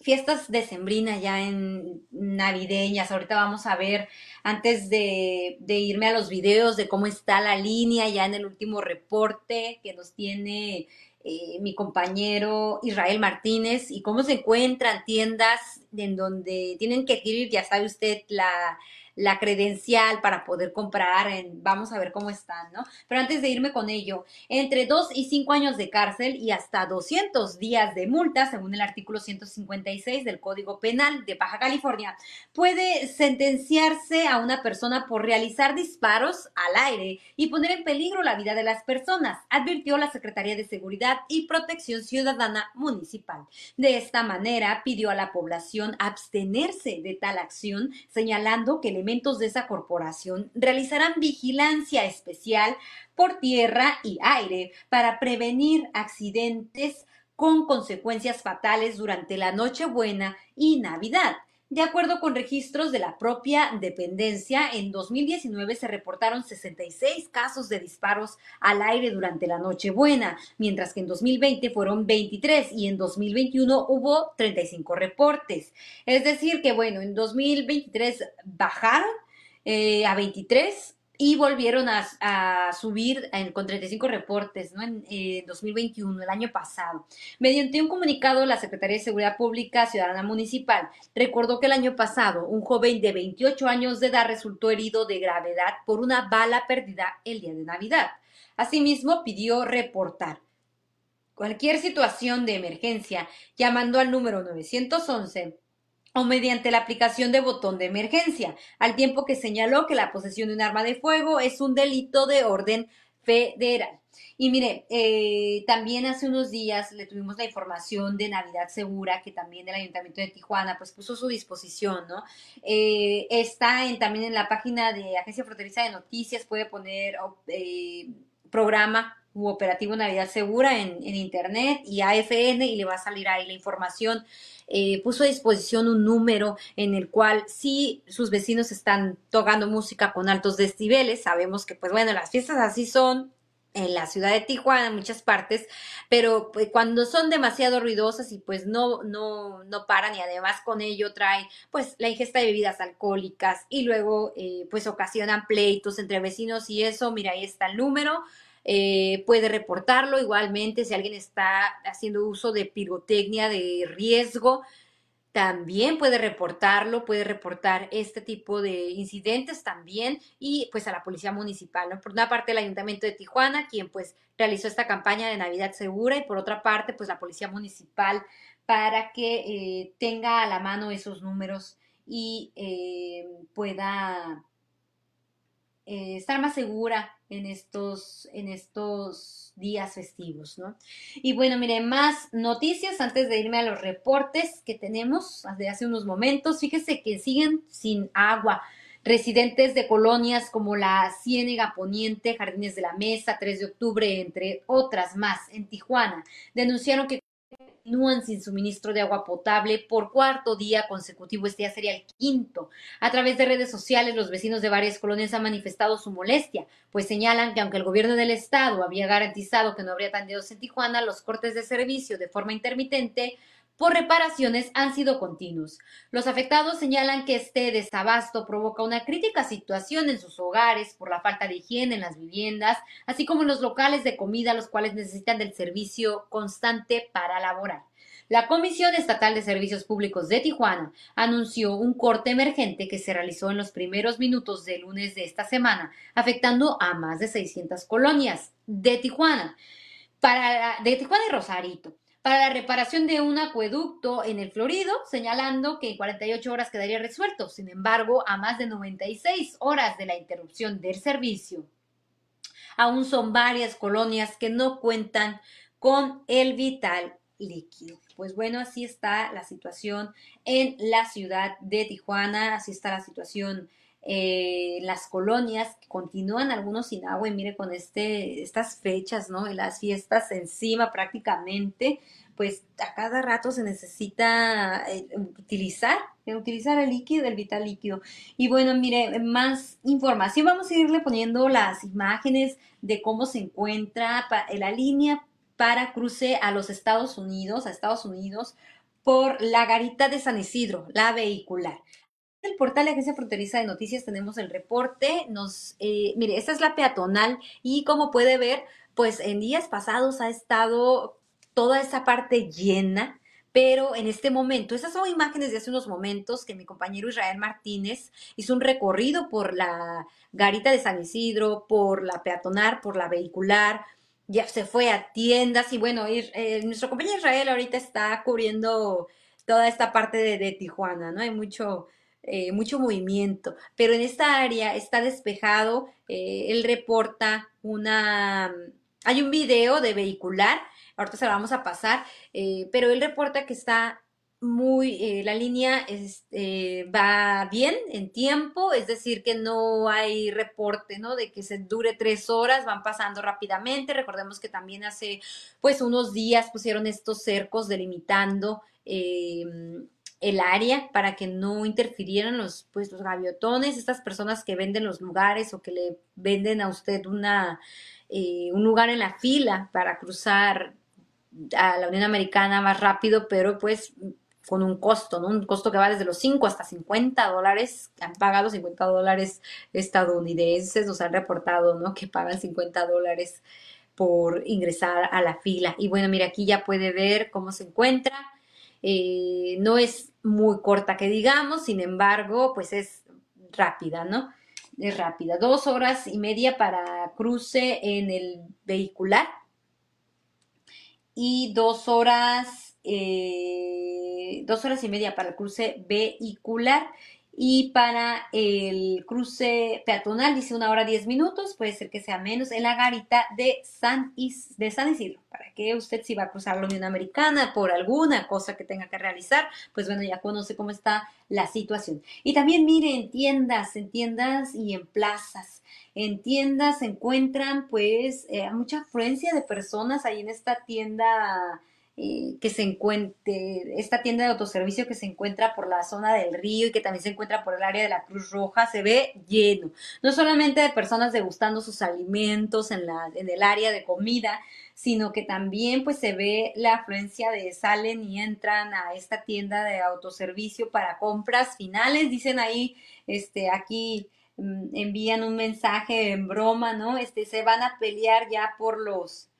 fiestas decembrinas ya en navideñas, ahorita vamos a ver, antes de irme a los videos de cómo está la línea ya en el último reporte que nos tiene eh, mi compañero Israel Martínez y cómo se encuentran tiendas en donde tienen que adquirir, ya sabe usted, la, la credencial para poder comprar, en, vamos a ver cómo están, ¿no? Pero antes de irme con ello, entre dos y cinco años de cárcel y hasta 200 días de multa, según el artículo 156 del Código Penal de Baja California, puede sentenciarse a una persona por realizar disparos al aire y poner en peligro la vida de las personas, advirtió la Secretaría de Seguridad y Protección Ciudadana Municipal. De esta manera, pidió a la población abstenerse de tal acción, señalando que el elementos de esa corporación realizarán vigilancia especial por tierra y aire para prevenir accidentes con consecuencias fatales durante la Nochebuena y Navidad. De acuerdo con registros de la propia dependencia, en 2019 se reportaron 66 casos de disparos al aire durante la Nochebuena, mientras que en 2020 fueron 23 y en 2021 hubo 35 reportes. Es decir, que bueno, en 2023 bajaron eh, a 23 y volvieron a, subir con 35 reportes en 2021, el año pasado. Mediante un comunicado, la Secretaría de Seguridad Pública Ciudadana Municipal recordó que el año pasado un joven de 28 años de edad resultó herido de gravedad por una bala perdida el día de Navidad. Asimismo, pidió reportar cualquier situación de emergencia llamando al número 911 o mediante la aplicación de botón de emergencia, al tiempo que señaló que la posesión de un arma de fuego es un delito de orden federal. Y mire, eh, también hace unos días le tuvimos la información de Navidad Segura, que también el Ayuntamiento de Tijuana pues puso a su disposición, ¿no? Eh, está también en la página de Agencia Fronteriza de Noticias, puede poner eh, programa operativo Navidad Segura en, Internet y AFN y le va a salir ahí la información eh, puso a disposición un número en el cual si sus vecinos están tocando música con altos decibeles, sabemos que pues bueno, las fiestas así son, en la ciudad de Tijuana, en muchas partes, pero pues, cuando son demasiado ruidosas y pues no, no, no paran y además con ello trae pues la ingesta de bebidas alcohólicas y luego eh, pues ocasionan pleitos entre vecinos y eso, mira, ahí está el número. Eh, puede reportarlo igualmente si alguien está haciendo uso de pirotecnia de riesgo, también puede reportarlo, puede reportar este tipo de incidentes también y pues a la policía municipal, ¿no? Por una parte el Ayuntamiento de Tijuana, quien pues realizó esta campaña de Navidad Segura y por otra parte pues la policía municipal para que eh, tenga a la mano esos números y eh, pueda eh, estar más segura en estos, en estos días festivos, ¿no? Y bueno, mire, más noticias antes de irme a los reportes que tenemos de hace unos momentos. Fíjese que siguen sin agua. Residentes de colonias como la Ciénega Poniente, Jardines de la Mesa, 3 de octubre, entre otras más, en Tijuana, denunciaron que continúan sin suministro de agua potable por cuarto día consecutivo. Este día sería el quinto. A través de redes sociales, los vecinos de varias colonias han manifestado su molestia, pues señalan que aunque el gobierno del estado había garantizado que no habría tandeos en Tijuana, los cortes de servicio de forma intermitente por reparaciones han sido continuos. Los afectados señalan que este desabasto provoca una crítica situación en sus hogares por la falta de higiene en las viviendas, así como en los locales de comida, los cuales necesitan del servicio constante para laborar. La Comisión Estatal de Servicios Públicos de Tijuana anunció un corte emergente que se realizó en los primeros minutos de lunes de esta semana, afectando a más de 600 colonias de Tijuana, para, de Tijuana y Rosarito para la reparación de un acueducto en el Florido, señalando que en 48 horas quedaría resuelto. Sin embargo, a más de 96 horas de la interrupción del servicio, aún son varias colonias que no cuentan con el vital líquido. Pues bueno, así está la situación en la ciudad de Tijuana, así está la situación eh, las colonias continúan algunos sin agua y mire con este, estas fechas, ¿no? Las fiestas encima prácticamente, pues a cada rato se necesita eh, utilizar, utilizar el líquido, el vital líquido. Y bueno, mire, más información, vamos a irle poniendo las imágenes de cómo se encuentra la línea para cruce a los Estados Unidos, a Estados Unidos, por la garita de San Isidro, la vehicular el portal de Agencia Fronteriza de Noticias tenemos el reporte. Nos, eh, mire, esta es la peatonal y como puede ver, pues en días pasados ha estado toda esa parte llena, pero en este momento, esas son imágenes de hace unos momentos que mi compañero Israel Martínez hizo un recorrido por la garita de San Isidro, por la peatonal, por la vehicular, ya se fue a tiendas y bueno, eh, nuestro compañero Israel ahorita está cubriendo toda esta parte de Tijuana, ¿no? Hay mucho, eh, mucho movimiento, pero en esta área está despejado, eh, él reporta una, hay un video de vehicular, ahorita se lo vamos a pasar, eh, pero él reporta que está muy, la línea va bien en tiempo, es decir, que no hay reporte, ¿no? De que se dure tres horas, van pasando rápidamente. Recordemos que también hace, pues, unos días pusieron estos cercos delimitando el área para que no interfirieran los, pues, los gaviotones, estas personas que venden los lugares o que le venden a usted una, eh, un lugar en la fila para cruzar a la Unión Americana más rápido, pero pues con un costo, ¿no? Un costo que va desde los 5 hasta 50 dólares, han pagado 50 dólares estadounidenses, nos han reportado, ¿no? Que pagan 50 dólares por ingresar a la fila. Y bueno, mira, aquí ya puede ver cómo se encuentra eh, no es muy corta que digamos, sin embargo, pues es rápida, ¿no? Es rápida. Dos horas y media para cruce en el vehicular y dos horas, eh, dos horas y media para el cruce vehicular y para el cruce peatonal dice una hora diez minutos, puede ser que sea menos, en la garita de San, de San Isidro, para que usted si va a cruzar la Unión Americana por alguna cosa que tenga que realizar, pues bueno, ya conoce cómo está la situación. Y también mire en tiendas, en tiendas y en plazas. En tiendas se encuentran pues eh, mucha afluencia de personas ahí en esta tienda eh, que se encuentre, esta tienda de autoservicio que se encuentra por la zona del río y que también se encuentra por el área de la Cruz Roja, se ve lleno, no solamente de personas degustando sus alimentos en, la, en el área de comida, sino que también pues se ve la afluencia de salen y entran a esta tienda de autoservicio para compras finales, dicen ahí, este, aquí mm, envían un mensaje en broma, ¿no? Este, se van a pelear ya por los,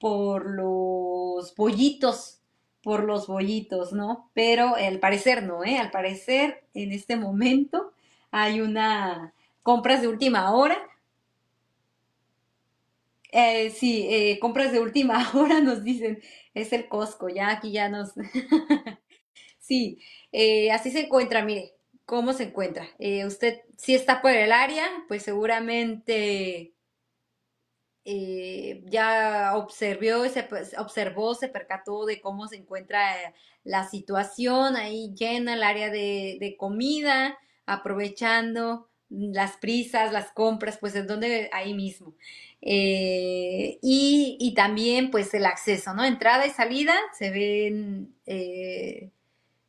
por los bollitos, por los bollitos, ¿no? Pero al parecer no, ¿eh? Al parecer en este momento hay una compras de última hora eh, sí, eh, compras de última hora nos dicen, es el Costco, ya aquí ya nos... sí, eh, así se encuentra, mire, ¿cómo se encuentra? Eh, usted si está por el área, pues seguramente ya observó, se, observó, se percató de cómo se encuentra la situación ahí llena el área de, de comida, aprovechando las prisas, las compras, pues es donde ahí mismo. Eh, y, también pues el acceso, ¿no? Entrada y salida se ven, eh,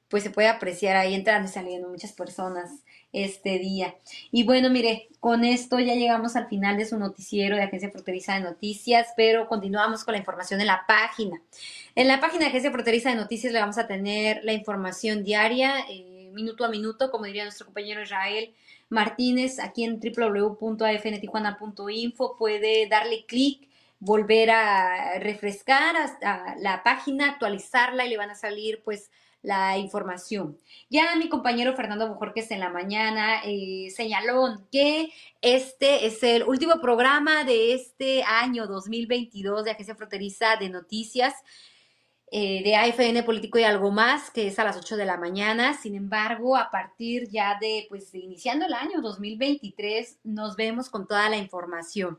pues se puede apreciar ahí entrando y saliendo muchas personas este día. Y bueno, mire, con esto ya llegamos al final de su noticiero de Agencia Fronteriza de Noticias, pero continuamos con la información en la página. En la página de Agencia Fronteriza de Noticias le vamos a tener la información diaria, eh, minuto a minuto, como diría nuestro compañero Israel Martínez aquí en www.afntijuana.info. Puede darle clic, volver a refrescar hasta la página, actualizarla y le van a salir pues la información. Ya mi compañero Fernando Bojorques en la mañana eh, señaló que este es el último programa de este año 2022 de Agencia Fronteriza de Noticias. Eh, de AFN Político y algo más, que es a las 8 de la mañana. Sin embargo, a partir ya de, pues, iniciando el año 2023, nos vemos con toda la información.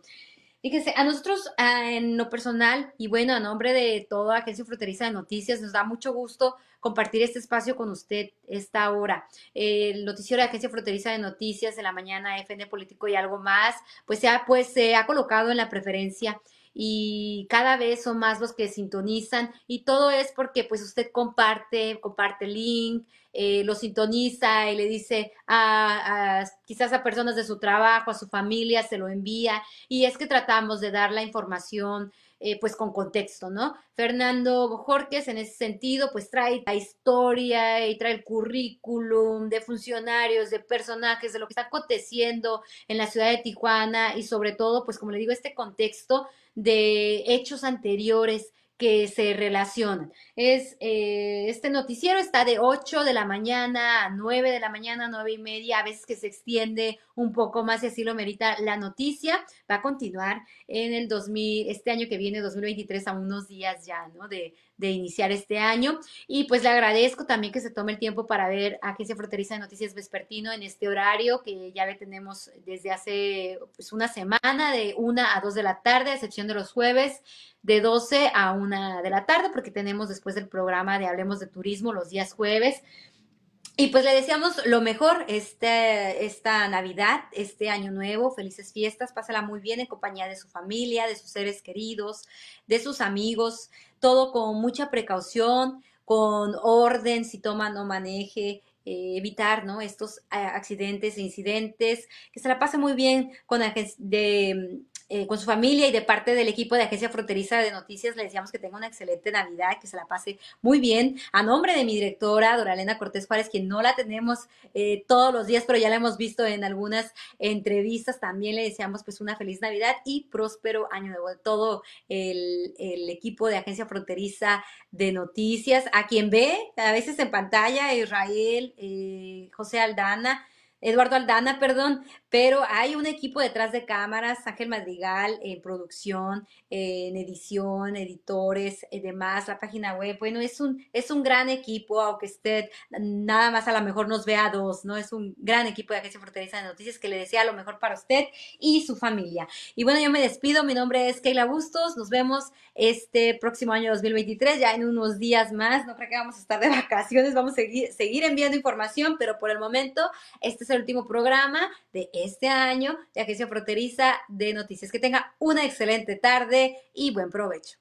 Fíjese, a nosotros en lo personal y bueno, a nombre de toda Agencia Fronteriza de Noticias, nos da mucho gusto compartir este espacio con usted esta hora. El noticiero de Agencia Fronteriza de Noticias de la mañana, AFN Político y algo más, pues se pues, se ha colocado en la preferencia y cada vez son más los que sintonizan y todo es porque pues usted comparte, comparte el link, eh, lo sintoniza y le dice a, quizás a personas de su trabajo, a su familia, se lo envía y es que tratamos de dar la información eh, pues con contexto, ¿no? Fernando Bojorques en ese sentido pues trae la historia y trae el currículum de funcionarios, de personajes, de lo que está aconteciendo en la ciudad de Tijuana y sobre todo pues como le digo este contexto de hechos anteriores que se relacionan. Es, eh, este noticiero está de 8 de la mañana a 9 de la mañana, 9 y media, a veces que se extiende un poco más y así lo merita la noticia. Va a continuar en el 2000, este año que viene, 2023, a unos días ya, ¿no? De, de iniciar este año. Y pues le agradezco también que se tome el tiempo para ver Agencia Fronteriza de Noticias Vespertino en este horario que ya le tenemos desde hace pues, una semana, de 1 a 2 de la tarde, a excepción de los jueves de 12 a 1 de la tarde, porque tenemos después del programa de Hablemos de Turismo los días jueves. Y pues le deseamos lo mejor este, esta Navidad, este año nuevo, felices fiestas, pásala muy bien en compañía de su familia, de sus seres queridos, de sus amigos, todo con mucha precaución, con orden, si toma no maneje, eh, evitar ¿no? estos eh, accidentes e incidentes, que se la pase muy bien con de eh, con su familia y de parte del equipo de Agencia Fronteriza de Noticias le deseamos que tenga una excelente Navidad, que se la pase muy bien. A nombre de mi directora, Doralena Cortés Juárez, quien no la tenemos eh, todos los días, pero ya la hemos visto en algunas entrevistas, también le deseamos pues una feliz Navidad y próspero año nuevo todo el, equipo de Agencia Fronteriza de Noticias, a quien ve a veces en pantalla, Israel, eh, José Aldana, Eduardo Aldana, perdón, pero hay un equipo detrás de cámaras, Ángel Madrigal en producción, en edición, editores y demás, la página web. Bueno, es un, es un gran equipo, aunque usted nada más a lo mejor nos vea dos, ¿no? Es un gran equipo de Agencia Fronteriza de Noticias que le desea lo mejor para usted y su familia. Y bueno, yo me despido, mi nombre es Keila Bustos, nos vemos este próximo año 2023, ya en unos días más, no creo que vamos a estar de vacaciones, vamos a seguir, seguir enviando información, pero por el momento este es el último programa de este año de Agencia Fronteriza de Noticias. Que tenga una excelente tarde y buen provecho.